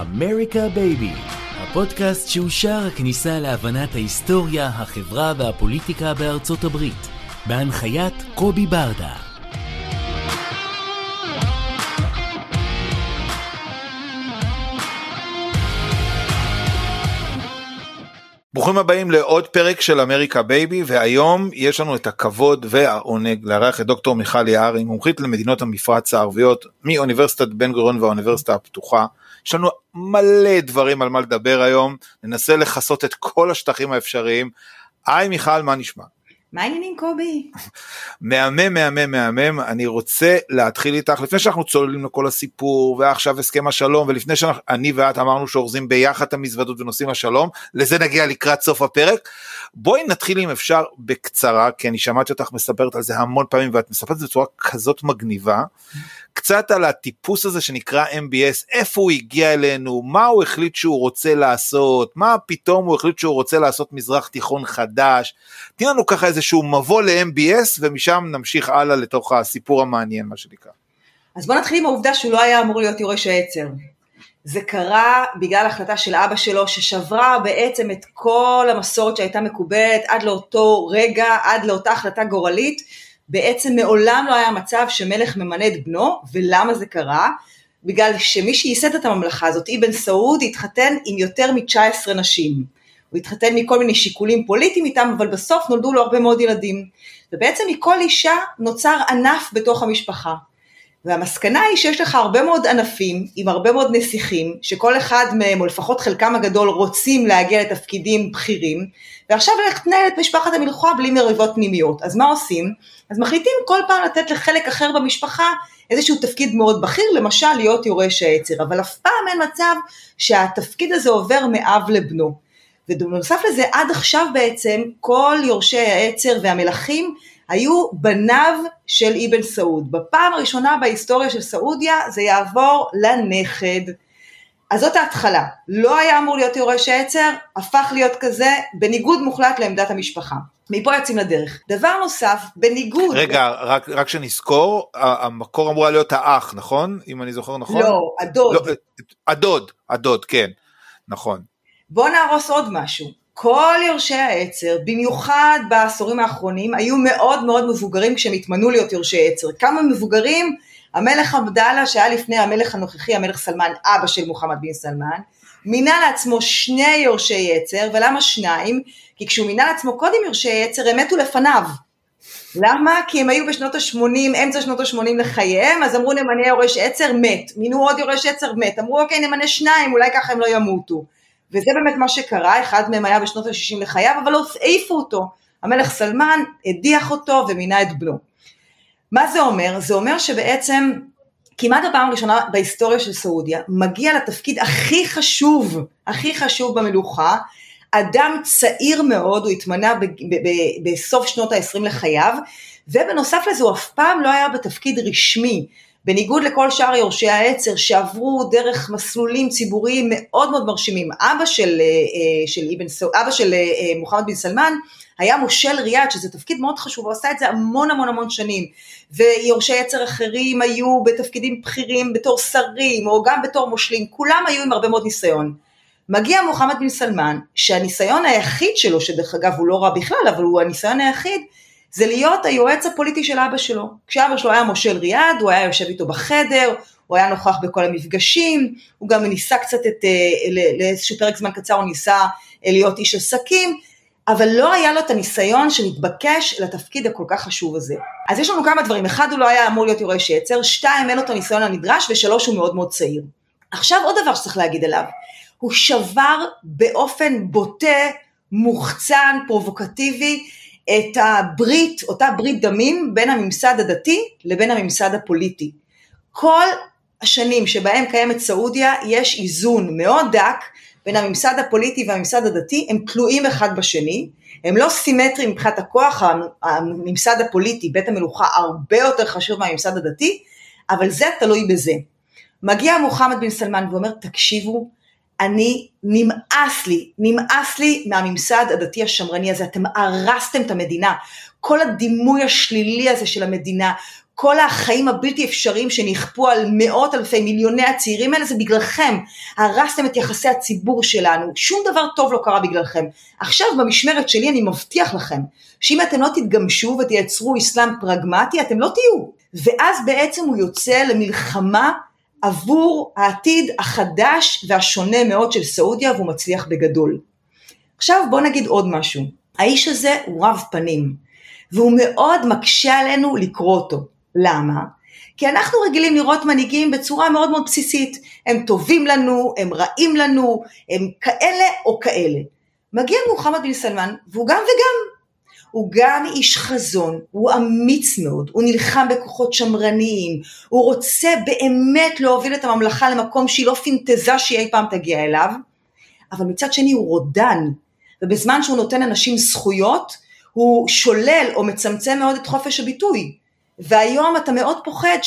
אמריקה baby, הפודקאסט שהוא שער הכניסה להבנת ההיסטוריה, החברה והפוליטיקה בארצות הברית, בהנחיית קובי ברדה. ברוכים הבאים לעוד פרק של אמריקה baby והיום יש לנו את הכבוד והעונג לארח את דוקטור מיכל יערי מומחית למדינות המפרץ הערביות מאוניברסיטת בן גוריון והאוניברסיטה הפתוחה. יש לנו מלא דברים על מה לדבר היום ננסה לכסות את כל השטחים האפשריים. היי מיכל מה נשמע? מה העניינים קובי? מהמם מהמם מהמם. אני רוצה להתחיל איתך. לפני שאנחנו צוללים לכל הסיפור ועכשיו הסכם השלום ולפני שאני ואת אמרנו שאורזים ביחד את המזוודות ונושאים השלום לזה נגיע לקראת סוף הפרק. בואי נתחיל אם אפשר בקצרה כי אני שמעתי אותך מספרת על זה המון פעמים ואת מספרת את זה בצורה כזאת מגניבה. קצת על הטיפוס הזה שנקרא MBS, איפה הוא הגיע אלינו, מה הוא החליט שהוא רוצה לעשות, מה פתאום הוא החליט שהוא רוצה לעשות מזרח תיכון חדש. תני לנו ככה איזשהו מבוא ל-MBS ומשם נמשיך הלאה לתוך הסיפור המעניין מה שנקרא. אז בוא נתחיל עם העובדה שהוא לא היה אמור להיות יורש העצר. זה קרה בגלל החלטה של אבא שלו ששברה בעצם את כל המסורת שהייתה מקובלת עד לאותו רגע, עד לאותה החלטה גורלית בעצם מעולם לא היה מצב שמלך ממנה את בנו, ולמה זה קרה? בגלל שמי שייסד את הממלכה הזאת, אבן סעוד, התחתן עם יותר מ-19 נשים. הוא התחתן מכל מיני שיקולים פוליטיים איתם, אבל בסוף נולדו לו הרבה מאוד ילדים. ובעצם מכל אישה נוצר ענף בתוך המשפחה. והמסקנה היא שיש לך הרבה מאוד ענפים עם הרבה מאוד נסיכים, שכל אחד מהם, או לפחות חלקם הגדול, רוצים להגיע לתפקידים בכירים, ועכשיו ללכת לנהל את משפחת המלוכה בלי מריבות פנימיות. אז מה עושים? אז מחליטים כל פעם לתת לחלק אחר במשפחה איזשהו תפקיד מאוד בכיר, למשל להיות יורש העצר, אבל אף פעם אין מצב שהתפקיד הזה עובר מאב לבנו. ובנוסף לזה, עד עכשיו בעצם כל יורשי העצר והמלכים היו בניו של אבן סעוד. בפעם הראשונה בהיסטוריה של סעודיה זה יעבור לנכד. אז זאת ההתחלה, לא היה אמור להיות יורש העצר, הפך להיות כזה בניגוד מוחלט לעמדת המשפחה. מפה יוצאים לדרך. דבר נוסף, בניגוד... רגע, רק, רק שנזכור, המקור אמור להיות האח, נכון? אם אני זוכר נכון? לא, הדוד. לא, הדוד, הדוד, כן, נכון. בוא נהרוס עוד משהו. כל יורשי העצר, במיוחד בעשורים האחרונים, היו מאוד מאוד מבוגרים כשהם התמנו להיות יורשי עצר. כמה מבוגרים? המלך עבדאללה שהיה לפני המלך הנוכחי, המלך סלמן, אבא של מוחמד בן סלמן, מינה לעצמו שני יורשי עצר, ולמה שניים? כי כשהוא מינה לעצמו קודם יורשי עצר, הם מתו לפניו. למה? כי הם היו בשנות ה-80, אמצע שנות ה-80 לחייהם, אז אמרו נמנה יורש עצר, מת. מינו עוד יורש עצר, מת. אמרו אוקיי, נמנה שניים, אולי ככה הם לא ימותו. וזה באמת מה שקרה, אחד מהם היה בשנות ה-60 לחייו, אבל לא העיפו אותו. המלך סלמן הדיח אותו ומינה את בנו. מה זה אומר? זה אומר שבעצם כמעט הפעם הראשונה בהיסטוריה של סעודיה מגיע לתפקיד הכי חשוב, הכי חשוב במלוכה, אדם צעיר מאוד, הוא התמנה בסוף שנות ה-20 לחייו, ובנוסף לזה הוא אף פעם לא היה בתפקיד רשמי, בניגוד לכל שאר יורשי העצר שעברו דרך מסלולים ציבוריים מאוד מאוד מרשימים. אבא של, אה, של, אבן, אבא של אה, מוחמד בן סלמן היה מושל ריאד, שזה תפקיד מאוד חשוב, הוא עשה את זה המון המון המון שנים, ויורשי עצר אחרים היו בתפקידים בכירים בתור שרים, או גם בתור מושלים, כולם היו עם הרבה מאוד ניסיון. מגיע מוחמד בן סלמן, שהניסיון היחיד שלו, שדרך אגב הוא לא רע בכלל, אבל הוא הניסיון היחיד, זה להיות היועץ הפוליטי של אבא שלו. כשאבא שלו היה מושל ריאד, הוא היה יושב איתו בחדר, הוא היה נוכח בכל המפגשים, הוא גם ניסה קצת את, אה, לאיזשהו פרק זמן קצר הוא ניסה אה, להיות איש עסקים, אבל לא היה לו את הניסיון שמתבקש לתפקיד הכל כך חשוב הזה. אז יש לנו כמה דברים, אחד הוא לא היה אמור להיות יורש יצר, שתיים אין לו את הניסיון הנדרש, ושלוש הוא מאוד מאוד צעיר. עכשיו עוד דבר שצריך להגיד עליו, הוא שבר באופן בוטה, מוחצן, פרובוקטיבי, את הברית, אותה ברית דמים בין הממסד הדתי לבין הממסד הפוליטי. כל השנים שבהם קיימת סעודיה יש איזון מאוד דק בין הממסד הפוליטי והממסד הדתי, הם תלויים אחד בשני, הם לא סימטריים מבחינת הכוח, הממסד הפוליטי, בית המלוכה הרבה יותר חשוב מהממסד הדתי, אבל זה תלוי בזה. מגיע מוחמד בן סלמן ואומר, תקשיבו, אני, נמאס לי, נמאס לי מהממסד הדתי השמרני הזה, אתם הרסתם את המדינה, כל הדימוי השלילי הזה של המדינה, כל החיים הבלתי אפשריים שנכפו על מאות אלפי מיליוני הצעירים האלה זה בגללכם, הרסתם את יחסי הציבור שלנו, שום דבר טוב לא קרה בגללכם. עכשיו במשמרת שלי אני מבטיח לכם, שאם אתם לא תתגמשו ותייצרו אסלאם פרגמטי אתם לא תהיו. ואז בעצם הוא יוצא למלחמה עבור העתיד החדש והשונה מאוד של סעודיה והוא מצליח בגדול. עכשיו בוא נגיד עוד משהו, האיש הזה הוא רב פנים והוא מאוד מקשה עלינו לקרוא אותו. למה? כי אנחנו רגילים לראות מנהיגים בצורה מאוד מאוד בסיסית, הם טובים לנו, הם רעים לנו, הם כאלה או כאלה. מגיע מוחמד בן סלמן והוא גם וגם. הוא גם איש חזון, הוא אמיץ מאוד, הוא נלחם בכוחות שמרניים, הוא רוצה באמת להוביל את הממלכה למקום שהיא לא פינטזה שהיא אי פעם תגיע אליו, אבל מצד שני הוא רודן, ובזמן שהוא נותן לאנשים זכויות, הוא שולל או מצמצם מאוד את חופש הביטוי. והיום אתה מאוד פוחד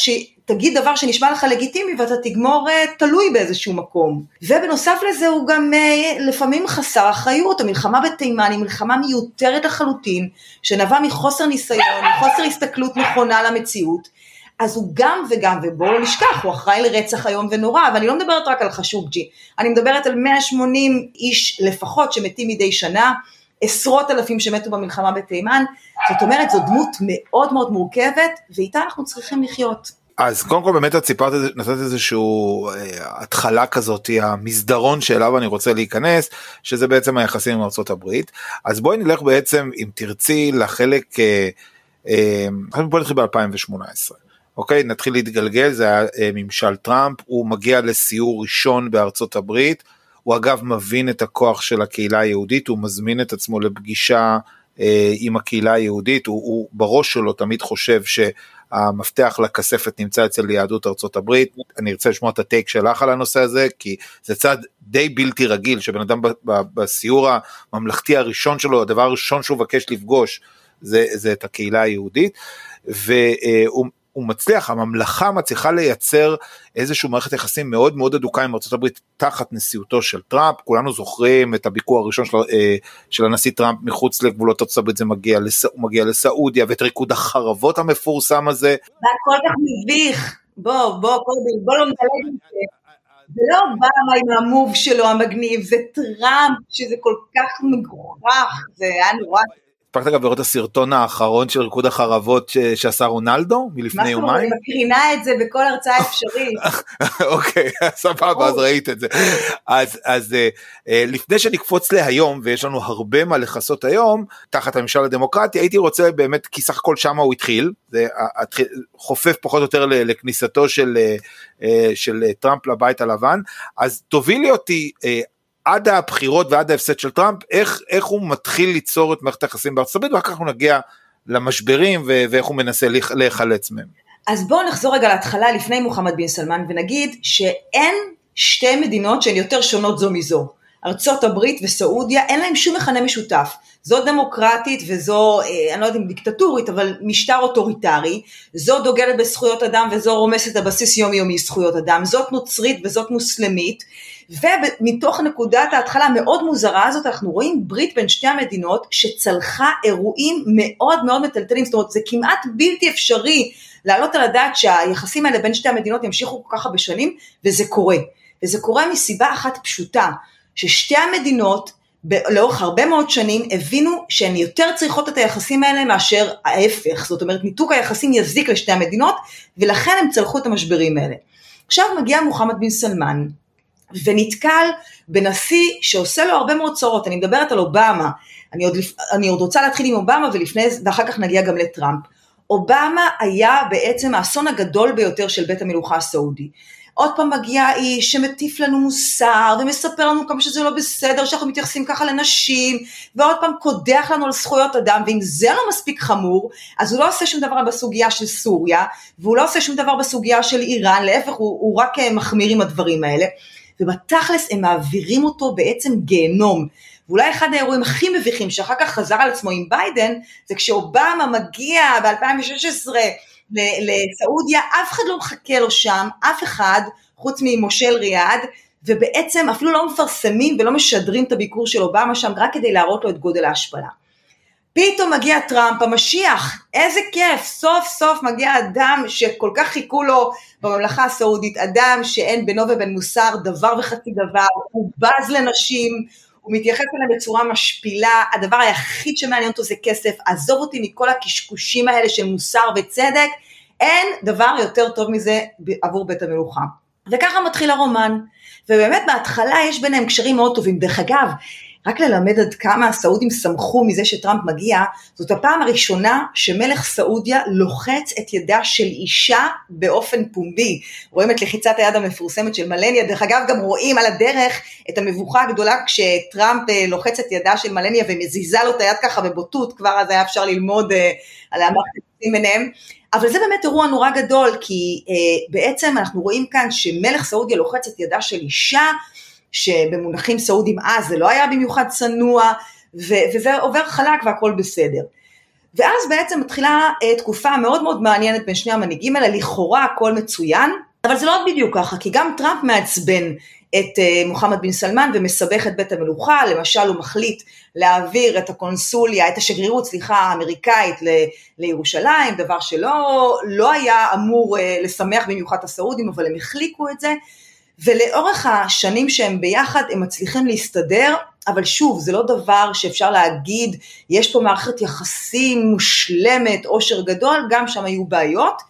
שתגיד דבר שנשמע לך לגיטימי ואתה תגמור אה, תלוי באיזשהו מקום. ובנוסף לזה הוא גם אה, לפעמים חסר אחריות, המלחמה בתימן היא מלחמה מיותרת לחלוטין, שנבעה מחוסר ניסיון, מחוסר הסתכלות נכונה למציאות. אז הוא גם וגם, ובואו לא נשכח, הוא אחראי לרצח איום ונורא, ואני לא מדברת רק על חשוקג'י, אני מדברת על 180 איש לפחות שמתים מדי שנה, עשרות אלפים שמתו במלחמה בתימן, זאת אומרת זו דמות מאוד מאוד מורכבת ואיתה אנחנו צריכים לחיות. אז קודם כל באמת את סיפרת נתת איזשהו אה, התחלה כזאת המסדרון שאליו אני רוצה להיכנס שזה בעצם היחסים עם ארה"ב אז בואי נלך בעצם אם תרצי לחלק אה, אה, בואי נתחיל ב2018 אוקיי? נתחיל להתגלגל זה היה אה, ממשל טראמפ הוא מגיע לסיור ראשון בארצות הברית. הוא אגב מבין את הכוח של הקהילה היהודית, הוא מזמין את עצמו לפגישה אה, עם הקהילה היהודית, הוא, הוא בראש שלו תמיד חושב שהמפתח לכספת נמצא אצל יהדות ארצות הברית. אני ארצה לשמוע את הטייק שלך על הנושא הזה, כי זה צעד די בלתי רגיל, שבן אדם בסיור הממלכתי הראשון שלו, הדבר הראשון שהוא מבקש לפגוש זה, זה את הקהילה היהודית, והוא הוא מצליח, הממלכה מצליחה לייצר איזושהי מערכת יחסים מאוד מאוד אדוקה עם ארה"ב תחת נשיאותו של טראמפ, כולנו זוכרים את הביקור הראשון של, אה, של הנשיא טראמפ מחוץ לגבולות ארה"ב, זה מגיע, לס, מגיע לסעודיה ואת ריקוד החרבות המפורסם הזה. זה כל כך מביך, בוא, בוא, קובי, בוא לא נדלג עם זה. זה לא אובמה עם המוב שלו המגניב, זה טראמפ שזה כל כך מגוחך, זה היה נורא הספקת גם לראות את הסרטון האחרון של ריקוד החרבות שעשה רונלדו מלפני יומיים? מה זאת אומרת, אני מקרינה את זה בכל הרצאה אפשרית. אוקיי, סבבה, אז ראית את זה. אז, אז אה, אה, לפני שנקפוץ להיום, ויש לנו הרבה מה לכסות היום, תחת הממשל הדמוקרטי, הייתי רוצה באמת, כי סך הכל שמה הוא התחיל, זה חופף פחות או יותר לכניסתו של, אה, של טראמפ לבית הלבן, אז תובילי אותי עד הבחירות ועד ההפסד של טראמפ, איך, איך הוא מתחיל ליצור את מערכת היחסים בארצות הברית, ואחר כך אנחנו נגיע למשברים ואיך הוא מנסה להיחלץ מהם. אז בואו נחזור רגע להתחלה לפני מוחמד בן סלמן ונגיד שאין שתי מדינות שהן יותר שונות זו מזו. ארצות הברית וסעודיה אין להם שום מכנה משותף. זו דמוקרטית וזו, אה, אני לא יודעת אם דיקטטורית, אבל משטר אוטוריטרי, זו דוגלת בזכויות אדם וזו רומסת על בסיס יומיומי זכויות אדם, זאת נוצרית וזאת מוסלמית, ומתוך נקודת ההתחלה המאוד מוזרה הזאת אנחנו רואים ברית בין שתי המדינות שצלחה אירועים מאוד מאוד מטלטלים, זאת אומרת זה כמעט בלתי אפשרי להעלות על הדעת שהיחסים האלה בין שתי המדינות ימשיכו כל כך הרבה שנים וזה קורה, וזה קורה מסיבה אחת פשוטה, ששתי המדינות לאורך הרבה מאוד שנים הבינו שהן יותר צריכות את היחסים האלה מאשר ההפך, זאת אומרת ניתוק היחסים יזיק לשתי המדינות ולכן הם צלחו את המשברים האלה. עכשיו מגיע מוחמד בן סלמן ונתקל בנשיא שעושה לו הרבה מאוד צרות, אני מדברת על אובמה, אני עוד, אני עוד רוצה להתחיל עם אובמה ולפני, ואחר כך נגיע גם לטראמפ. אובמה היה בעצם האסון הגדול ביותר של בית המלוכה הסעודי. עוד פעם מגיע איש שמטיף לנו מוסר ומספר לנו כמה שזה לא בסדר שאנחנו מתייחסים ככה לנשים ועוד פעם קודח לנו על זכויות אדם ואם זה לא מספיק חמור אז הוא לא עושה שום דבר בסוגיה של סוריה והוא לא עושה שום דבר בסוגיה של איראן להפך הוא, הוא רק אה, מחמיר עם הדברים האלה ובתכלס הם מעבירים אותו בעצם גיהנום ואולי אחד האירועים הכי מביכים שאחר כך חזר על עצמו עם ביידן זה כשאובמה מגיע ב-2016 לסעודיה, אף אחד לא מחכה לו שם, אף אחד, חוץ ממושל ריאד, ובעצם אפילו לא מפרסמים ולא משדרים את הביקור של אובמה שם רק כדי להראות לו את גודל ההשפלה. פתאום מגיע טראמפ המשיח, איזה כיף, סוף סוף מגיע אדם שכל כך חיכו לו בממלכה הסעודית, אדם שאין בינו ובין מוסר דבר וחצי דבר, הוא בז לנשים, הוא מתייחס אליהם בצורה משפילה, הדבר היחיד שמעניין אותו זה כסף, עזוב אותי מכל הקשקושים האלה של מוסר וצדק, אין דבר יותר טוב מזה עבור בית המלוכה. וככה מתחיל הרומן, ובאמת בהתחלה יש ביניהם קשרים מאוד טובים. דרך אגב, רק ללמד עד כמה הסעודים שמחו מזה שטראמפ מגיע, זאת הפעם הראשונה שמלך סעודיה לוחץ את ידה של אישה באופן פומבי. רואים את לחיצת היד המפורסמת של מלניה, דרך אגב גם רואים על הדרך את המבוכה הגדולה כשטראמפ אה, לוחץ את ידה של מלניה ומזיזה לו את היד ככה בבוטות, כבר אז היה אפשר ללמוד uh, על המערכת ביניהם. אבל זה באמת אירוע נורא גדול, כי uh, בעצם אנחנו רואים כאן שמלך סעודיה לוחץ את ידה של אישה, שבמונחים סעודים אז זה לא היה במיוחד צנוע, ו- וזה עובר חלק והכל בסדר. ואז בעצם מתחילה uh, תקופה מאוד מאוד מעניינת בין שני המנהיגים האלה, לכאורה הכל מצוין, אבל זה לא בדיוק ככה, כי גם טראמפ מעצבן את uh, מוחמד בן סלמן ומסבך את בית המלוכה, למשל הוא מחליט להעביר את הקונסוליה, את השגרירות, סליחה, האמריקאית ל- לירושלים, דבר שלא לא היה אמור uh, לשמח במיוחד את הסעודים, אבל הם החליקו את זה, ולאורך השנים שהם ביחד הם מצליחים להסתדר, אבל שוב, זה לא דבר שאפשר להגיד, יש פה מערכת יחסים מושלמת, עושר גדול, גם שם היו בעיות.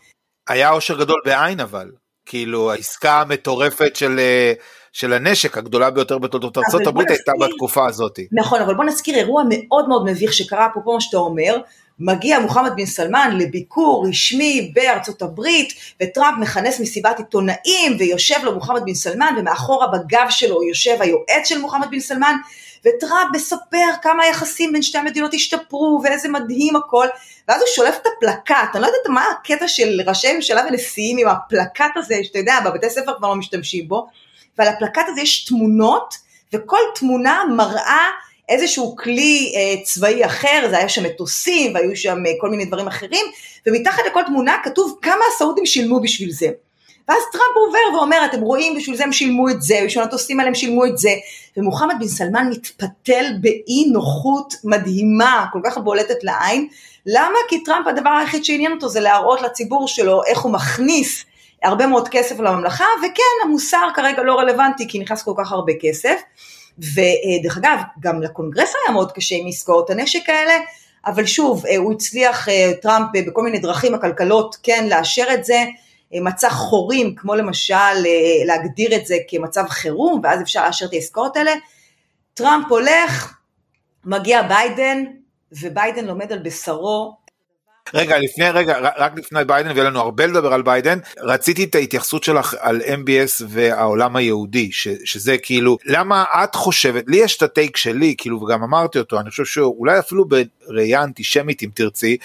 היה עושר גדול בעין אבל, כאילו העסקה המטורפת של... אה, של הנשק הגדולה ביותר בתולדות ארצות הברית הייתה בתקופה הזאת. נכון, אבל בוא נזכיר אירוע מאוד מאוד מביך שקרה אפרופו מה שאתה אומר, מגיע מוחמד בן סלמן לביקור רשמי בארצות הברית, וטראמפ מכנס מסיבת עיתונאים, ויושב לו מוחמד בן סלמן, ומאחורה בגב שלו יושב היועץ של מוחמד בן סלמן, וטראמפ מספר כמה היחסים בין שתי המדינות השתפרו, ואיזה מדהים הכל, ואז הוא שולף את הפלקט, אני לא יודעת מה הקטע של ראשי ממשלה ונשיאים עם הפלקט הזה, שאתה יודע, בבתי ספר כבר לא משתמשים בו, ועל הפלקט הזה יש תמונות, וכל תמונה מראה איזשהו כלי אה, צבאי אחר, זה היה שם מטוסים והיו שם אה, כל מיני דברים אחרים, ומתחת לכל תמונה כתוב כמה הסעודים שילמו בשביל זה. ואז טראמפ עובר ואומר, אתם רואים, בשביל זה הם שילמו את זה, בשביל המטוסים האלה הם שילמו את זה, ומוחמד בן סלמן מתפתל באי נוחות מדהימה, כל כך בולטת לעין. למה? כי טראמפ הדבר היחיד שעניין אותו זה להראות לציבור שלו איך הוא מכניס הרבה מאוד כסף לממלכה, וכן, המוסר כרגע לא רלוונטי כי נכנס כל כך הרבה כסף. ודרך אגב, גם לקונגרס היה מאוד קשה עם עסקאות הנשק האלה, אבל שוב, אה, הוא הצליח, אה, טראמפ, אה, בכל מיני דרכים עקלקלות, כן, לאשר את זה, מצא חורים, כמו למשל להגדיר את זה כמצב חירום, ואז אפשר לאשר את העסקאות האלה. טראמפ הולך, מגיע ביידן, וביידן לומד על בשרו רגע לפני רגע רק לפני ביידן ויהיה לנו הרבה לדבר על ביידן רציתי את ההתייחסות שלך על MBS והעולם היהודי ש, שזה כאילו למה את חושבת לי יש את ה take שלי כאילו וגם אמרתי אותו אני חושב שאולי אפילו בראייה אנטישמית אם תרצי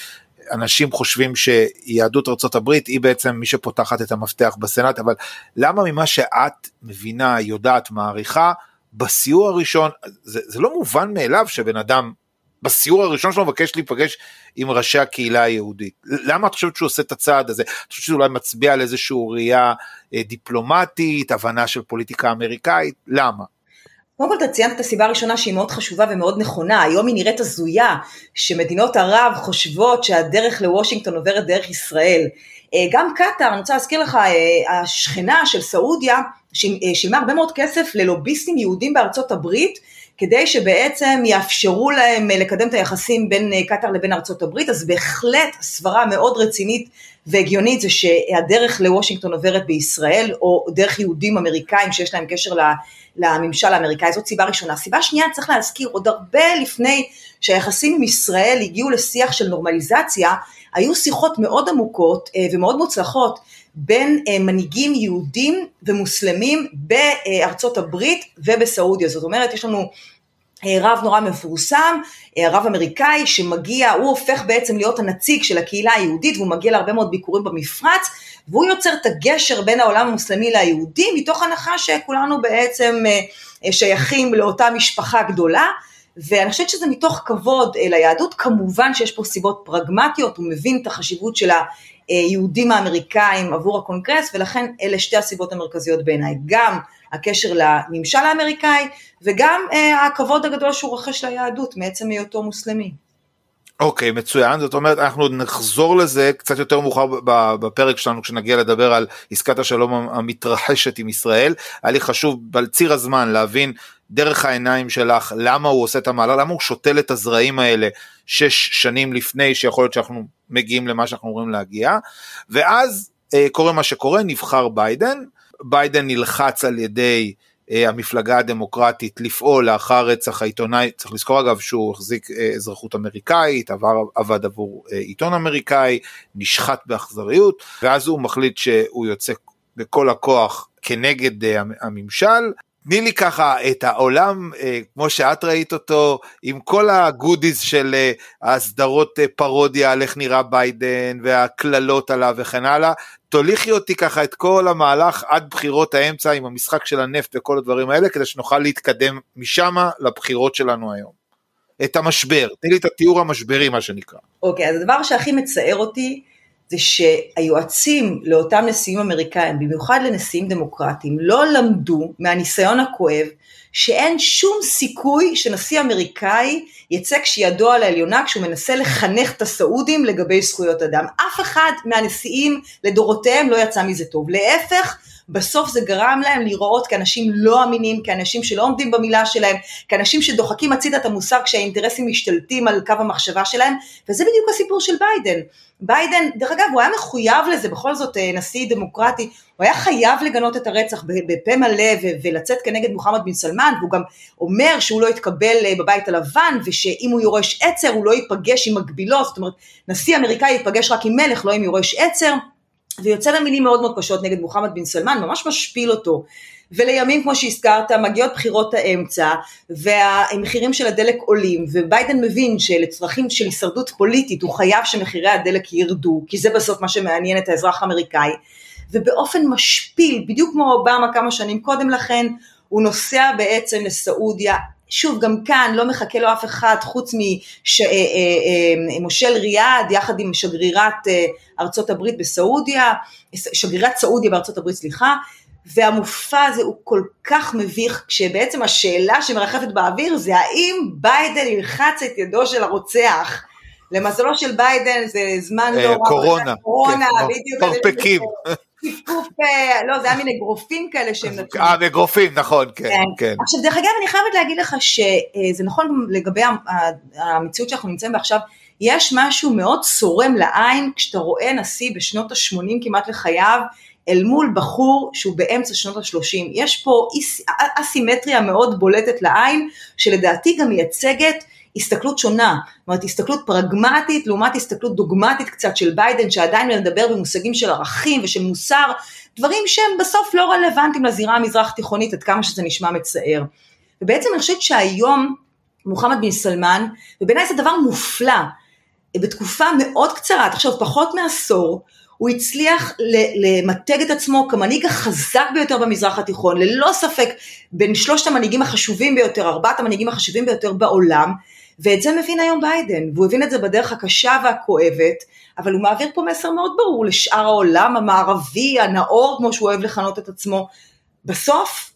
אנשים חושבים שיהדות ארה"ב היא בעצם מי שפותחת את המפתח בסנאט אבל למה ממה שאת מבינה יודעת מעריכה בסיור הראשון זה, זה לא מובן מאליו שבן אדם בסיור הראשון שלו מבקש להיפגש עם ראשי הקהילה היהודית. למה את חושבת שהוא עושה את הצעד הזה? את חושבת שזה אולי מצביע על איזושהי ראייה אה, דיפלומטית, הבנה של פוליטיקה אמריקאית? למה? קודם כל אתה ציינת את הסיבה הראשונה שהיא מאוד חשובה ומאוד נכונה, היום היא נראית הזויה, שמדינות ערב חושבות שהדרך לוושינגטון עוברת דרך ישראל. אה, גם קטאר, אני רוצה להזכיר לך, אה, השכנה של סעודיה שילמה הרבה מאוד כסף ללוביסטים יהודים בארצות הברית, כדי שבעצם יאפשרו להם אה, לקדם את היחסים בין אה, קטאר לבין ארצות הברית, אז בהחלט סברה מאוד רצינית והגיונית זה שהדרך לוושינגטון עוברת בישראל, או דרך יהודים אמריקאים שיש להם קשר לממשל האמריקאי, זאת סיבה ראשונה. סיבה שנייה, צריך להזכיר, עוד הרבה לפני שהיחסים עם ישראל הגיעו לשיח של נורמליזציה, היו שיחות מאוד עמוקות ומאוד מוצלחות בין מנהיגים יהודים ומוסלמים בארצות הברית ובסעודיה. זאת אומרת, יש לנו רב נורא מפורסם, רב אמריקאי שמגיע, הוא הופך בעצם להיות הנציג של הקהילה היהודית והוא מגיע להרבה מאוד ביקורים במפרץ והוא יוצר את הגשר בין העולם המוסלמי ליהודי מתוך הנחה שכולנו בעצם שייכים לאותה משפחה גדולה ואני חושבת שזה מתוך כבוד ליהדות, כמובן שיש פה סיבות פרגמטיות, הוא מבין את החשיבות של היהודים האמריקאים עבור הקונגרס ולכן אלה שתי הסיבות המרכזיות בעיניי, גם הקשר לממשל האמריקאי וגם אה, הכבוד הגדול שהוא רוכש ליהדות מעצם היותו מוסלמי. אוקיי, okay, מצוין, זאת אומרת אנחנו נחזור לזה קצת יותר מאוחר בפרק שלנו כשנגיע לדבר על עסקת השלום המתרחשת עם ישראל. היה לי חשוב על ציר הזמן להבין דרך העיניים שלך למה הוא עושה את המעלה, למה הוא שותל את הזרעים האלה שש שנים לפני שיכול להיות שאנחנו מגיעים למה שאנחנו אמורים להגיע, ואז אה, קורה מה שקורה, נבחר ביידן, ביידן נלחץ על ידי אה, המפלגה הדמוקרטית לפעול לאחר רצח העיתונאי, צריך לזכור אגב שהוא החזיק אה, אזרחות אמריקאית, עבר, עבד עבור עיתון אמריקאי, נשחט באכזריות, ואז הוא מחליט שהוא יוצא בכל הכוח כנגד הממשל, תני לי ככה את העולם אה, כמו שאת ראית אותו עם כל הגודיז של אה, הסדרות אה, פרודיה על איך נראה ביידן והקללות עליו וכן הלאה, תוליכי אותי ככה את כל המהלך עד בחירות האמצע עם המשחק של הנפט וכל הדברים האלה כדי שנוכל להתקדם משם לבחירות שלנו היום. את המשבר, תני לי את התיאור המשברי מה שנקרא. אוקיי, okay, אז הדבר שהכי מצער אותי זה שהיועצים לאותם נשיאים אמריקאים, במיוחד לנשיאים דמוקרטיים, לא למדו מהניסיון הכואב שאין שום סיכוי שנשיא אמריקאי יצא כשידו על העליונה כשהוא מנסה לחנך את הסעודים לגבי זכויות אדם. אף אחד מהנשיאים לדורותיהם לא יצא מזה טוב. להפך, בסוף זה גרם להם להיראות כאנשים לא אמינים, כאנשים שלא עומדים במילה שלהם, כאנשים שדוחקים הצידה את המושג שהאינטרסים משתלטים על קו המחשבה שלהם, וזה בדיוק הסיפור של ביידן. ביידן, דרך אגב, הוא היה מחויב לזה, בכל זאת אה, נשיא דמוקרטי, הוא היה חייב לגנות את הרצח בפה מלא ולצאת כנגד מוחמד בן סלמן, והוא גם אומר שהוא לא יתקבל אה, בבית הלבן, ושאם הוא יורש עצר הוא לא ייפגש עם מקבילו, זאת אומרת, נשיא אמריקאי ייפגש רק עם מלך, לא עם יורש עצר. ויוצא במילים מאוד מאוד קשות נגד מוחמד בן סלמן, ממש משפיל אותו. ולימים, כמו שהזכרת, מגיעות בחירות האמצע, והמחירים של הדלק עולים, וביידן מבין שלצרכים של הישרדות פוליטית הוא חייב שמחירי הדלק ירדו, כי זה בסוף מה שמעניין את האזרח האמריקאי, ובאופן משפיל, בדיוק כמו אובמה כמה שנים קודם לכן, הוא נוסע בעצם לסעודיה, שוב, גם כאן לא מחכה לו אף אחד חוץ ממושל אה, אה, אה, ריאד, יחד עם שגרירת ארצות הברית בסעודיה, שגרירת סעודיה בארצות הברית, סליחה, והמופע הזה הוא כל כך מביך, כשבעצם השאלה שמרחפת באוויר זה האם ביידן ילחץ את ידו של הרוצח. למזלו של ביידן זה זמן לא רע. קורונה. קורונה, כן, בדיוק. פרפקים. אה, לא, זה היה מין אגרופים כאלה שהם נתנו. אה, אגרופים, נכון, כן, כן, כן. עכשיו, דרך אגב, אני חייבת להגיד לך שזה נכון לגבי המציאות שאנחנו נמצאים בה עכשיו, יש משהו מאוד צורם לעין כשאתה רואה נשיא בשנות ה-80 כמעט לחייו, אל מול בחור שהוא באמצע שנות ה-30. יש פה אסימטריה מאוד בולטת לעין, שלדעתי גם מייצגת הסתכלות שונה, זאת אומרת הסתכלות פרגמטית לעומת הסתכלות דוגמטית קצת של ביידן שעדיין מדבר במושגים של ערכים ושל מוסר, דברים שהם בסוף לא רלוונטיים לזירה המזרח תיכונית עד כמה שזה נשמע מצער. ובעצם אני חושבת שהיום מוחמד בן סלמן, ובעיניי זה דבר מופלא, בתקופה מאוד קצרה, עכשיו פחות מעשור, הוא הצליח למתג את עצמו כמנהיג החזק ביותר במזרח התיכון, ללא ספק בין שלושת המנהיגים החשובים ביותר, ארבעת המנהיגים החשובים ביותר בעולם, ואת זה מבין היום ביידן, והוא הבין את זה בדרך הקשה והכואבת, אבל הוא מעביר פה מסר מאוד ברור לשאר העולם המערבי, הנאור, כמו שהוא אוהב לכנות את עצמו. בסוף,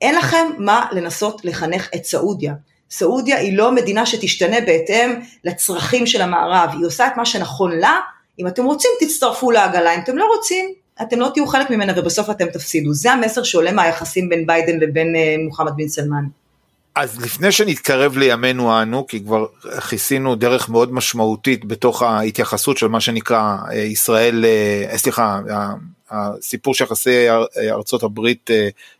אין לכם מה לנסות לחנך את סעודיה. סעודיה היא לא מדינה שתשתנה בהתאם לצרכים של המערב, היא עושה את מה שנכון לה, אם אתם רוצים תצטרפו לעגלה, אם אתם לא רוצים, אתם לא תהיו חלק ממנה ובסוף אתם תפסידו. זה המסר שעולה מהיחסים בין ביידן לבין uh, מוחמד בן סלמן. אז לפני שנתקרב לימינו אנו, כי כבר כיסינו דרך מאוד משמעותית בתוך ההתייחסות של מה שנקרא אה, ישראל, אה, סליחה, הסיפור של יחסי ארצות הברית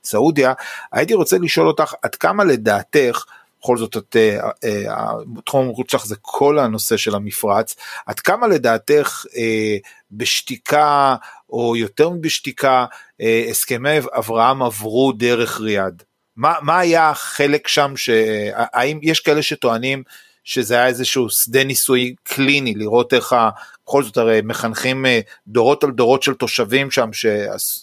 סעודיה, הייתי רוצה לשאול אותך עד כמה לדעתך בכל זאת את, תחום המומחיות שלך זה כל הנושא של המפרץ, עד כמה לדעתך בשתיקה או יותר מבשתיקה הסכמי אברהם עברו דרך ריאד? מה, מה היה החלק שם, האם יש כאלה שטוענים שזה היה איזשהו שדה ניסוי קליני, לראות איך בכל זאת הרי מחנכים אה, דורות על דורות של תושבים שם ש,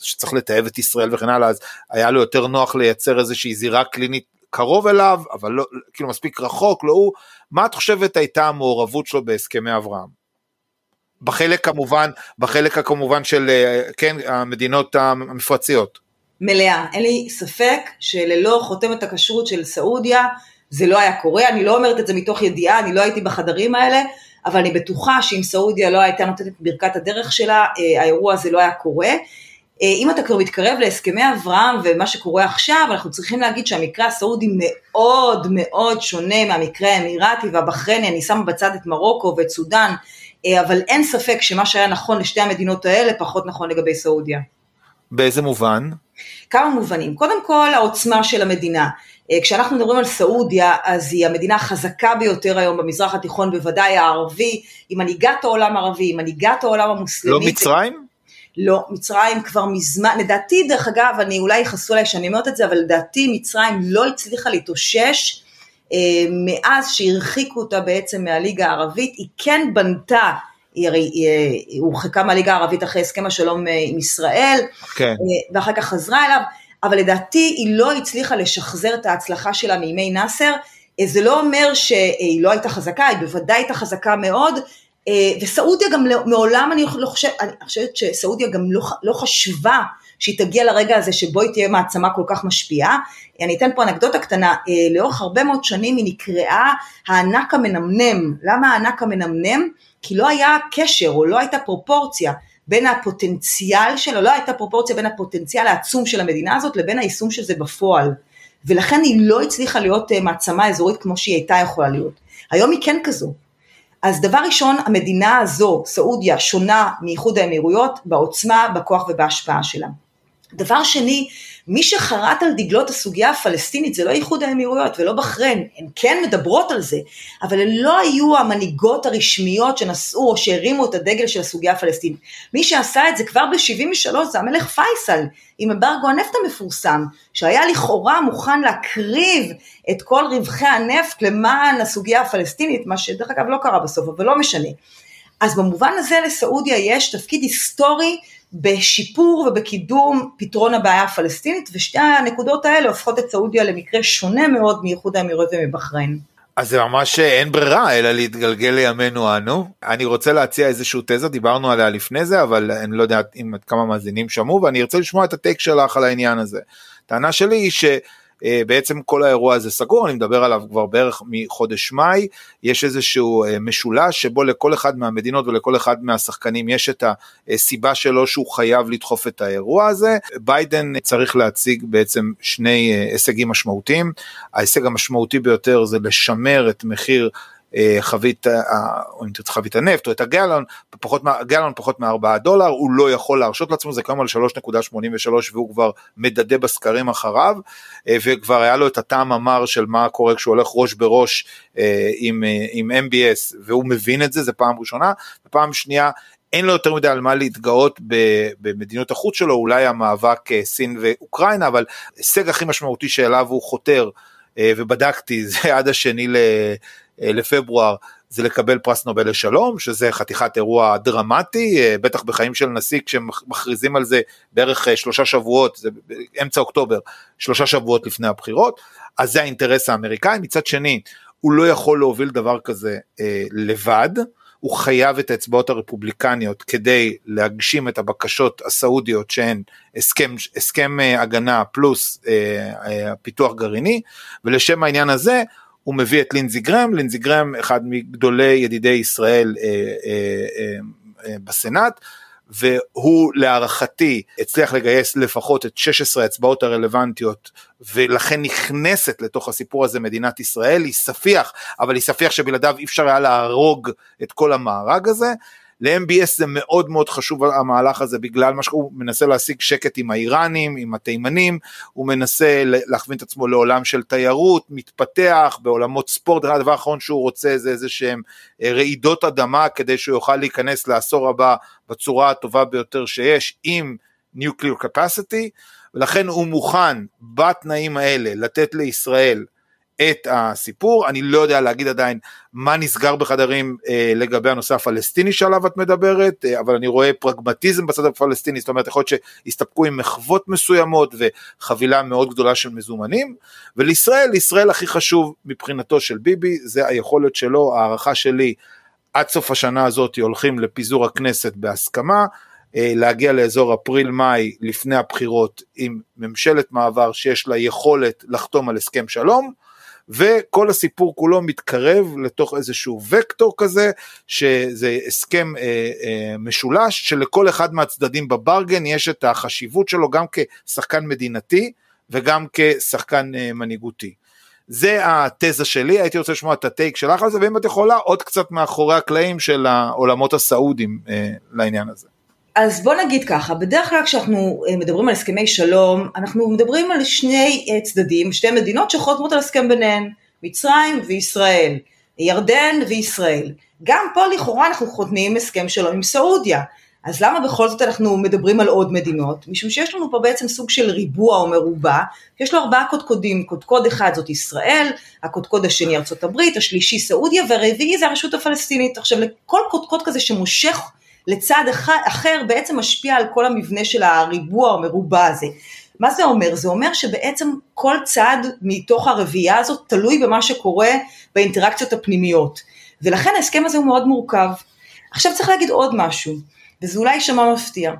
שצריך לתעב את ישראל וכן הלאה, אז היה לו יותר נוח לייצר איזושהי זירה קלינית קרוב אליו, אבל לא, כאילו מספיק רחוק, לא הוא, מה את חושבת הייתה המעורבות שלו בהסכמי אברהם? בחלק כמובן, בחלק כמובן של, אה, כן, המדינות המפרציות. מלאה, אין לי ספק שללא חותמת הכשרות של סעודיה, זה לא היה קורה, אני לא אומרת את זה מתוך ידיעה, אני לא הייתי בחדרים האלה, אבל אני בטוחה שאם סעודיה לא הייתה נותנת את ברכת הדרך שלה, אה, האירוע הזה לא היה קורה. אה, אם אתה כבר מתקרב להסכמי אברהם ומה שקורה עכשיו, אנחנו צריכים להגיד שהמקרה הסעודי מאוד מאוד שונה מהמקרה האמירתי והבחרייני, אני שמה בצד את מרוקו ואת סודאן, אה, אבל אין ספק שמה שהיה נכון לשתי המדינות האלה, פחות נכון לגבי סעודיה. באיזה מובן? כמה מובנים. קודם כל, העוצמה של המדינה. אה, כשאנחנו מדברים על סעודיה, אז היא המדינה החזקה ביותר היום במזרח התיכון, בוודאי הערבי, היא מנהיגת העולם הערבי, היא מנהיגת העולם המוסלמי. לא מצרים? לא, מצרים כבר מזמן, לדעתי דרך אגב, אני אולי יכעסו עליי שאני אומרת את זה, אבל לדעתי מצרים לא הצליחה להתאושש אה, מאז שהרחיקו אותה בעצם מהליגה הערבית, היא כן בנתה היא הרי היא הורחקה מהליגה הערבית אחרי הסכם השלום אה, עם ישראל, כן. אה, ואחר כך חזרה אליו, אבל לדעתי היא לא הצליחה לשחזר את ההצלחה שלה מימי נאסר, אה, זה לא אומר שהיא לא הייתה חזקה, היא בוודאי הייתה חזקה מאוד, וסעודיה גם לא, מעולם אני לא חושבת, אני חושבת שסעודיה גם לא, לא חשבה שהיא תגיע לרגע הזה שבו היא תהיה מעצמה כל כך משפיעה. אני אתן פה אנקדוטה קטנה, לאורך הרבה מאוד שנים היא נקראה הענק המנמנם. למה הענק המנמנם? כי לא היה קשר או לא הייתה פרופורציה בין הפוטנציאל שלה, לא הייתה פרופורציה בין הפוטנציאל העצום של המדינה הזאת לבין היישום של זה בפועל. ולכן היא לא הצליחה להיות אה, מעצמה אזורית כמו שהיא הייתה יכולה להיות. היום היא כן כזו. אז דבר ראשון, המדינה הזו, סעודיה, שונה מאיחוד האמירויות בעוצמה, בכוח ובהשפעה שלה. דבר שני, מי שחרט על דגלות הסוגיה הפלסטינית זה לא איחוד האמירויות ולא בחריין, הן כן מדברות על זה, אבל הן לא היו המנהיגות הרשמיות שנשאו או שהרימו את הדגל של הסוגיה הפלסטינית. מי שעשה את זה כבר ב-73 זה המלך פייסל, עם אמברגו הנפט המפורסם, שהיה לכאורה מוכן להקריב את כל רווחי הנפט למען הסוגיה הפלסטינית, מה שדרך אגב לא קרה בסוף, אבל לא משנה. אז במובן הזה לסעודיה יש תפקיד היסטורי בשיפור ובקידום פתרון הבעיה הפלסטינית, ושתי הנקודות האלה הופכות את סעודיה למקרה שונה מאוד מאיחוד האמירויות ומבחריין. אז זה ממש אין ברירה אלא להתגלגל לימינו אנו. אני רוצה להציע איזושהי תזה, דיברנו עליה לפני זה, אבל אני לא יודע אם כמה מאזינים שמעו, ואני ארצה לשמוע את הטייק שלך על העניין הזה. הטענה שלי היא ש... אה, בעצם כל האירוע הזה סגור, אני מדבר עליו כבר בערך מחודש מאי, יש איזשהו אה, משולש שבו לכל אחד מהמדינות ולכל אחד מהשחקנים יש את הסיבה שלו שהוא חייב לדחוף את האירוע הזה. ביידן צריך להציג בעצם שני אה, הישגים משמעותיים, ההישג המשמעותי ביותר זה לשמר את מחיר חבית, אה, או אם תרצה חבית הנפט או את הגלון, פחות, גלון פחות מ-4 דולר, הוא לא יכול להרשות לעצמו, זה כיום על 3.83 והוא כבר מדדה בסקרים אחריו, אה, וכבר היה לו את הטעם המר של מה קורה כשהוא הולך ראש בראש עם, עם MBS, והוא מבין את זה, זה פעם ראשונה, ופעם שנייה, אין לו יותר מדי על מה להתגאות במדינות החוץ שלו, אולי המאבק סין ואוקראינה, אבל הישג הכי משמעותי שאליו הוא חותר, ובדקתי, זה עד השני אה, לפברואר זה לקבל פרס נובל לשלום, שזה חתיכת אירוע דרמטי, אה, בטח בחיים של נשיא כשמכריזים על זה בערך אה, שלושה שבועות, זה אמצע אוקטובר, שלושה שבועות לפני הבחירות, אז זה האינטרס האמריקאי, מצד שני הוא לא יכול להוביל דבר כזה אה, לבד, הוא חייב את האצבעות הרפובליקניות כדי להגשים את הבקשות הסעודיות שהן הסכם, הסכם הגנה פלוס אה, אה, פיתוח גרעיני, ולשם העניין הזה הוא מביא את לינזי גרם, לינזי גרם אחד מגדולי ידידי ישראל אה, אה, אה, אה, בסנאט, והוא להערכתי הצליח לגייס לפחות את 16 האצבעות הרלוונטיות ולכן נכנסת לתוך הסיפור הזה מדינת ישראל, היא ספיח, אבל היא ספיח שבלעדיו אי אפשר היה להרוג את כל המארג הזה. ל-MBS זה מאוד מאוד חשוב המהלך הזה בגלל מה שהוא מנסה להשיג שקט עם האיראנים, עם התימנים, הוא מנסה להכווין את עצמו לעולם של תיירות, מתפתח בעולמות ספורט, הדבר האחרון שהוא רוצה זה איזה שהם אה, רעידות אדמה כדי שהוא יוכל להיכנס לעשור הבא בצורה הטובה ביותר שיש עם Nuclear Capacity, ולכן הוא מוכן בתנאים האלה לתת לישראל את הסיפור, אני לא יודע להגיד עדיין מה נסגר בחדרים אה, לגבי הנושא הפלסטיני שעליו את מדברת, אה, אבל אני רואה פרגמטיזם בצד הפלסטיני, זאת אומרת יכול להיות שיסתפקו עם מחוות מסוימות וחבילה מאוד גדולה של מזומנים, ולישראל, לישראל הכי חשוב מבחינתו של ביבי, זה היכולת שלו, הערכה שלי, עד סוף השנה הזאת הולכים לפיזור הכנסת בהסכמה, אה, להגיע לאזור אפריל-מאי לפני הבחירות עם ממשלת מעבר שיש לה יכולת לחתום על הסכם שלום, וכל הסיפור כולו מתקרב לתוך איזשהו וקטור כזה, שזה הסכם אה, אה, משולש, שלכל אחד מהצדדים בברגן יש את החשיבות שלו גם כשחקן מדינתי וגם כשחקן אה, מנהיגותי. זה התזה שלי, הייתי רוצה לשמוע את הטייק שלך על זה, ואם את יכולה עוד קצת מאחורי הקלעים של העולמות הסעודיים אה, לעניין הזה. אז בוא נגיד ככה, בדרך כלל כשאנחנו אה, מדברים על הסכמי שלום, אנחנו מדברים על שני אה, צדדים, שתי מדינות שחותמות על הסכם ביניהן, מצרים וישראל, ירדן וישראל. גם פה לכאורה אנחנו חותמים הסכם שלום עם סעודיה. אז למה בכל זאת אנחנו מדברים על עוד מדינות? משום שיש לנו פה בעצם סוג של ריבוע או מרובע, יש לו ארבעה קודקודים, קודקוד אחד זאת ישראל, הקודקוד השני ארצות הברית, השלישי סעודיה, והרביעי זה הרשות הפלסטינית. עכשיו לכל קודקוד כזה שמושך לצד אחר בעצם משפיע על כל המבנה של הריבוע או מרובע הזה. מה זה אומר? זה אומר שבעצם כל צד מתוך הרביעייה הזאת תלוי במה שקורה באינטראקציות הפנימיות. ולכן ההסכם הזה הוא מאוד מורכב. עכשיו צריך להגיד עוד משהו, וזה אולי יישמע מפתיע.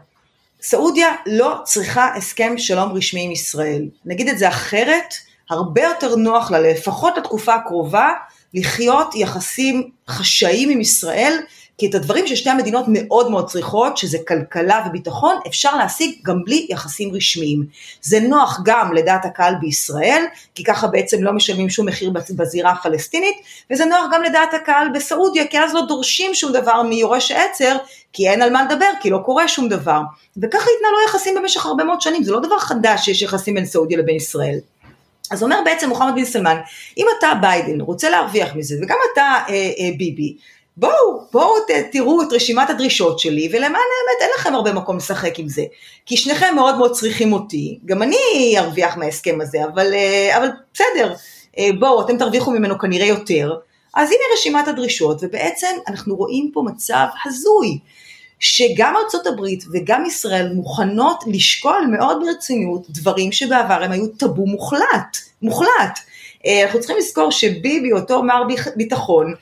סעודיה לא צריכה הסכם שלום רשמי עם ישראל. נגיד את זה אחרת, הרבה יותר נוח לה, לפחות לתקופה הקרובה, לחיות יחסים חשאיים עם ישראל, כי את הדברים ששתי המדינות מאוד מאוד צריכות, שזה כלכלה וביטחון, אפשר להשיג גם בלי יחסים רשמיים. זה נוח גם לדעת הקהל בישראל, כי ככה בעצם לא משלמים שום מחיר בזירה הפלסטינית, וזה נוח גם לדעת הקהל בסעודיה, כי אז לא דורשים שום דבר מיורש העצר, כי אין על מה לדבר, כי לא קורה שום דבר. וככה התנהלו יחסים במשך הרבה מאוד שנים, זה לא דבר חדש שיש יחסים בין סעודיה לבין ישראל. אז אומר בעצם מוחמד בן סלמן, אם אתה ביידן רוצה להרוויח מזה, וגם אתה אה, אה, ביבי, בואו, בואו תראו את רשימת הדרישות שלי, ולמען האמת אין לכם הרבה מקום לשחק עם זה. כי שניכם מאוד מאוד צריכים אותי, גם אני ארוויח מההסכם הזה, אבל, אה, אבל בסדר, אה, בואו, אתם תרוויחו ממנו כנראה יותר. אז הנה רשימת הדרישות, ובעצם אנחנו רואים פה מצב הזוי, שגם ארצות הברית וגם ישראל מוכנות לשקול מאוד ברצינות דברים שבעבר הם היו טאבו מוחלט, מוחלט. אה, אנחנו צריכים לזכור שביבי, אותו מר ביטחון,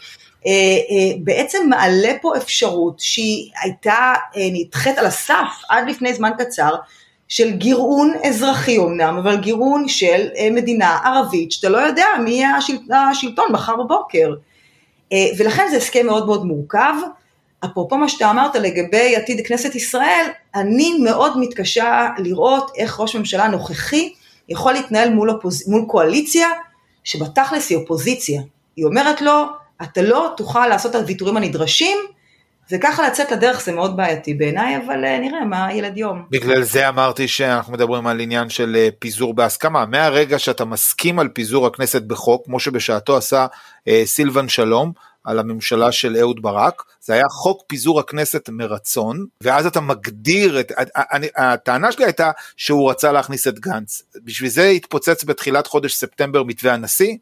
בעצם מעלה פה אפשרות שהיא הייתה אה, נדחית על הסף עד לפני זמן קצר, של גירעון אזרחי אמנם, אבל גירעון של מדינה ערבית שאתה לא יודע מי יהיה השלטון מחר בבוקר. ולכן זה הסכם מאוד מאוד מורכב. אפרופו מה שאתה אמרת לגבי עתיד כנסת ישראל, אני מאוד מתקשה לראות איך ראש ממשלה נוכחי יכול להתנהל מול, אופוז... מול קואליציה שבתכלס היא אופוזיציה. היא אומרת לו, אתה לא תוכל לעשות את הוויתורים הנדרשים, וככה לצאת לדרך זה מאוד בעייתי בעיניי, אבל אה, נראה מה ילד יום. בגלל זה אמרתי שאנחנו מדברים על עניין של אה, פיזור בהסכמה. מהרגע שאתה מסכים על פיזור הכנסת בחוק, כמו שבשעתו עשה אה, סילבן שלום, על הממשלה של אהוד ברק, זה היה חוק פיזור הכנסת מרצון, ואז אתה מגדיר את, אני, הטענה שלי הייתה שהוא רצה להכניס את גנץ, בשביל זה התפוצץ בתחילת חודש ספטמבר מתווה הנשיא,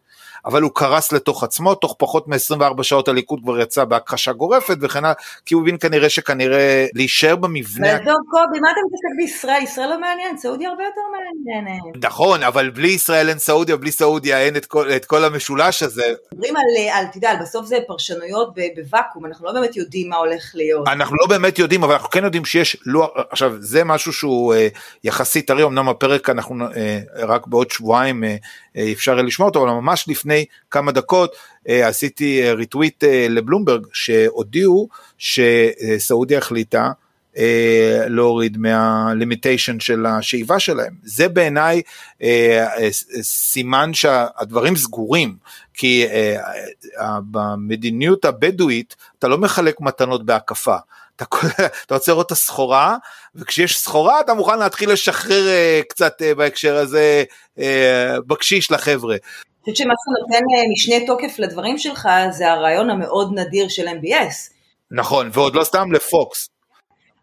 אבל הוא קרס לתוך עצמו, תוך פחות מ-24 שעות הליכוד כבר יצא בהכחשה גורפת וכן הלאה, כי הוא הבין כנראה שכנראה להישאר במבנה. עזוב קובי, מה אתה מתעסק בישראל? ישראל לא מעניין, סעודיה הרבה יותר מעניינת. נכון, אבל בלי ישראל אין סעודיה, בלי סעודיה אין את כל, את כל המשולש הזה. מדברים על, על, תדע, בסוף זה פרשנויות בוואקום, אנחנו לא באמת יודעים מה הולך להיות. אנחנו לא באמת יודעים, אבל אנחנו כן יודעים שיש, לא, עכשיו זה משהו שהוא אה, יחסית טרי, אמנם הפרק אנחנו אה, רק בעוד שבועיים אה, אה אפשר לשמוע אותו, אבל ממש לפני כמה דקות אה, עשיתי ריטוויט אה, אה, לבלומברג שהודיעו שסעודיה החליטה להוריד מהלימיטיישן של השאיבה שלהם. זה בעיניי סימן שהדברים סגורים, כי במדיניות הבדואית אתה לא מחלק מתנות בהקפה. אתה, אתה עוצר את הסחורה, וכשיש סחורה אתה מוכן להתחיל לשחרר אה, קצת אה, בהקשר הזה אה, בקשיש לחבר'ה. אני חושבת שמה שנותן משנה תוקף לדברים שלך זה הרעיון המאוד נדיר של MBS. נכון, ועוד לא סתם לפוקס.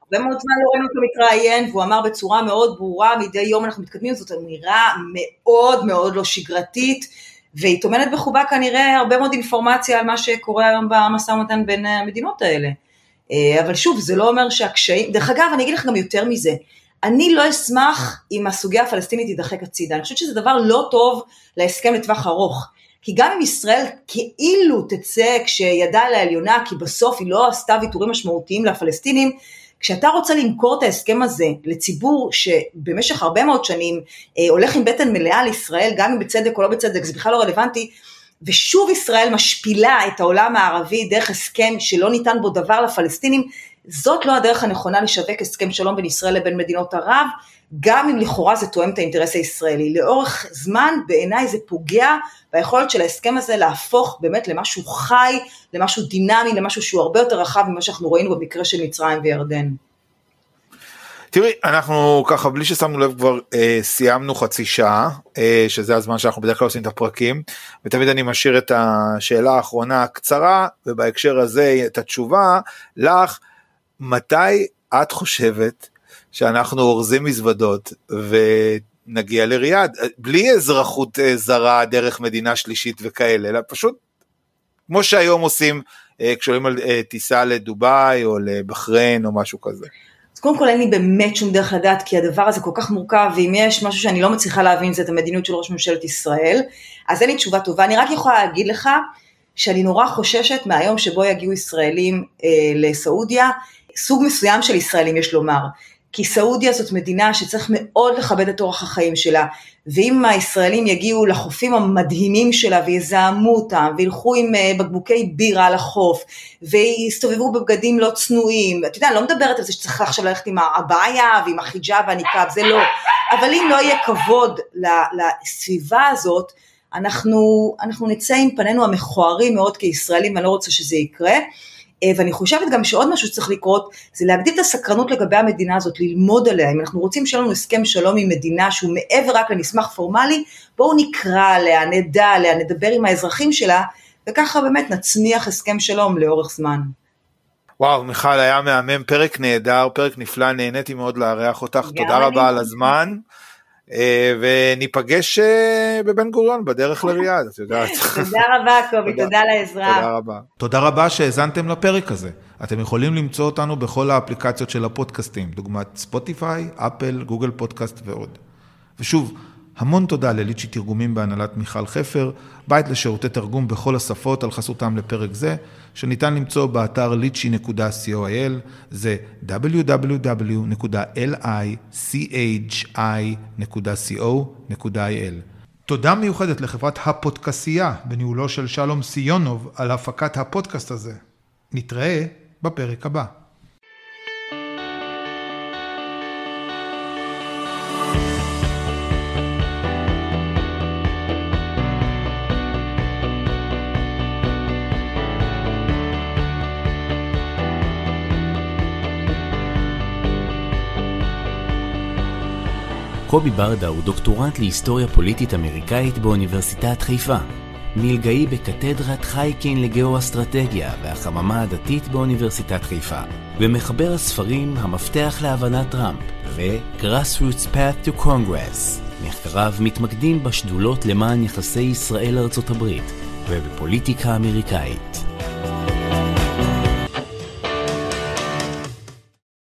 הרבה מאוד זמן לא ראינו אותו מתראיין, והוא אמר בצורה מאוד ברורה, מדי יום אנחנו מתקדמים, זאת אמירה מאוד מאוד לא שגרתית, והיא טומנת בחובה כנראה הרבה מאוד אינפורמציה על מה שקורה היום במשא ומתן בין המדינות האלה. אה, אבל שוב, זה לא אומר שהקשיים, דרך אגב, אני אגיד לך גם יותר מזה, אני לא אשמח אם הסוגיה הפלסטינית תידחק הצידה, אני חושבת שזה דבר לא טוב להסכם לטווח ארוך. כי גם אם ישראל כאילו תצא כשידה על העליונה, כי בסוף היא לא עשתה ויתורים משמעותיים לפלסטינים, כשאתה רוצה למכור את ההסכם הזה לציבור שבמשך הרבה מאוד שנים אה, הולך עם בטן מלאה על ישראל, גם אם בצדק או לא בצדק, זה בכלל לא רלוונטי, ושוב ישראל משפילה את העולם הערבי דרך הסכם שלא ניתן בו דבר לפלסטינים, זאת לא הדרך הנכונה לשווק הסכם שלום בין ישראל לבין מדינות ערב, גם אם לכאורה זה תואם את האינטרס הישראלי. לאורך זמן בעיניי זה פוגע ביכולת של ההסכם הזה להפוך באמת למשהו חי, למשהו דינמי, למשהו שהוא הרבה יותר רחב ממה שאנחנו ראינו במקרה של מצרים וירדן. תראי, אנחנו ככה בלי ששמנו לב כבר אה, סיימנו חצי שעה, אה, שזה הזמן שאנחנו בדרך כלל עושים את הפרקים, ותמיד אני משאיר את השאלה האחרונה הקצרה, ובהקשר הזה את התשובה לך, מתי את חושבת שאנחנו אורזים מזוודות ונגיע לריאד, בלי אזרחות אה, זרה דרך מדינה שלישית וכאלה, אלא פשוט כמו שהיום עושים אה, כשעולים על אה, טיסה לדובאי או לבחריין או משהו כזה. קודם כל אין לי באמת שום דרך לדעת, כי הדבר הזה כל כך מורכב, ואם יש משהו שאני לא מצליחה להבין זה את המדיניות של ראש ממשלת ישראל, אז אין לי תשובה טובה. אני רק יכולה להגיד לך שאני נורא חוששת מהיום שבו יגיעו ישראלים אה, לסעודיה, סוג מסוים של ישראלים יש לומר, כי סעודיה זאת מדינה שצריך מאוד לכבד את אורח החיים שלה, ואם הישראלים יגיעו לחופים המדהימים שלה ויזהמו אותם, וילכו עם אה, בקבוקי בירה על החוף, ויסתובבו בבגדים לא צנועים, אתה יודע, אני לא מדברת על זה שצריך עכשיו ללכת עם הבעיה ועם החיג'אב והניקאב, זה לא, אבל אם לא יהיה כבוד לסביבה הזאת, אנחנו, אנחנו נצא עם פנינו המכוערים מאוד כישראלים, ואני לא רוצה שזה יקרה. אה, ואני חושבת גם שעוד משהו שצריך לקרות, זה להגדיל את הסקרנות לגבי המדינה הזאת, ללמוד עליה. אם אנחנו רוצים שיהיה לנו הסכם שלום עם מדינה שהוא מעבר רק למסמך פורמלי, בואו נקרא עליה, נדע עליה, נדבר עם האזרחים שלה, וככה באמת נצמיח הסכם שלום לאורך זמן. וואו, מיכל, היה מהמם, פרק נהדר, פרק נפלא, נהניתי מאוד לארח אותך, תודה רבה על הזמן. אה, וניפגש אה, בבן גוריון בדרך לריאד, את יודעת. תודה רבה קובי, תודה על העזרה. תודה רבה. תודה רבה שהאזנתם לפרק הזה. אתם יכולים למצוא אותנו בכל האפליקציות של הפודקאסטים, דוגמת ספוטיפיי, אפל, גוגל פודקאסט ועוד. ושוב, המון תודה לליצ'י תרגומים בהנהלת מיכל חפר, בית לשירותי תרגום בכל השפות על חסותם לפרק זה, שניתן למצוא באתר lichy.coil, זה www.lichi.co.il. תודה מיוחדת לחברת הפודקסייה בניהולו של שלום סיונוב על הפקת הפודקאסט הזה. נתראה בפרק הבא. קובי ברדה הוא דוקטורנט להיסטוריה פוליטית אמריקאית באוניברסיטת חיפה. מלגאי בקתדרת חייקין לגאו-אסטרטגיה והחממה הדתית באוניברסיטת חיפה. ומחבר הספרים המפתח להבנת טראמפ ו-Grassroots Path to Congress. מחקריו מתמקדים בשדולות למען יחסי ישראל-ארצות הברית ובפוליטיקה אמריקאית.